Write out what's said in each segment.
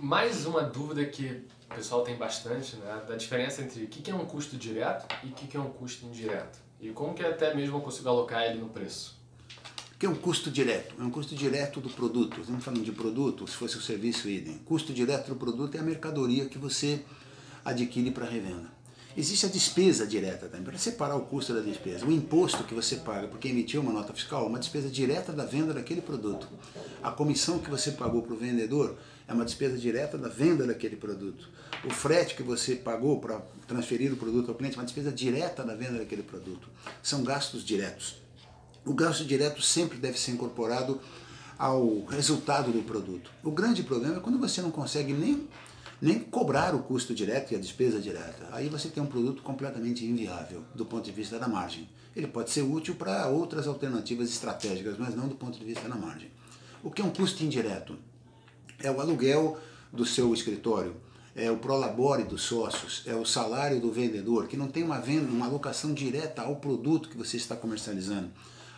Mais uma dúvida que o pessoal tem bastante, né? Da diferença entre o que é um custo direto e o que é um custo indireto. E como que até mesmo eu consigo alocar ele no preço. O que é um custo direto? É um custo direto do produto. Estamos falando de produto, se fosse o serviço idem. Custo direto do produto é a mercadoria que você adquire para revenda. Existe a despesa direta também, para separar o custo da despesa. O imposto que você paga porque emitiu uma nota fiscal é uma despesa direta da venda daquele produto. A comissão que você pagou para o vendedor é uma despesa direta da venda daquele produto. O frete que você pagou para transferir o produto ao cliente é uma despesa direta da venda daquele produto. São gastos diretos. O gasto direto sempre deve ser incorporado ao resultado do produto. O grande problema é quando você não consegue nem nem cobrar o custo direto e a despesa direta. Aí você tem um produto completamente inviável do ponto de vista da margem. Ele pode ser útil para outras alternativas estratégicas, mas não do ponto de vista da margem. O que é um custo indireto? É o aluguel do seu escritório, é o prolabore dos sócios, é o salário do vendedor, que não tem uma venda, uma alocação direta ao produto que você está comercializando.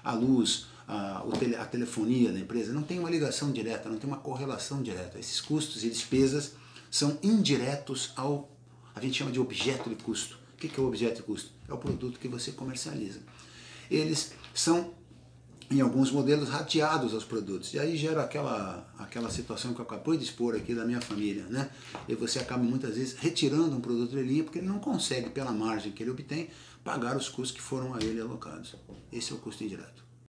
A luz, a, a telefonia da empresa, não tem uma ligação direta, não tem uma correlação direta. Esses custos e despesas são indiretos ao, a gente chama de objeto de custo. O que é o objeto de custo? É o produto que você comercializa. Eles são, em alguns modelos, rateados aos produtos. E aí gera aquela, aquela situação que eu acabei de expor aqui da minha família. Né? E você acaba muitas vezes retirando um produto de linha porque ele não consegue, pela margem que ele obtém, pagar os custos que foram a ele alocados. Esse é o custo indireto.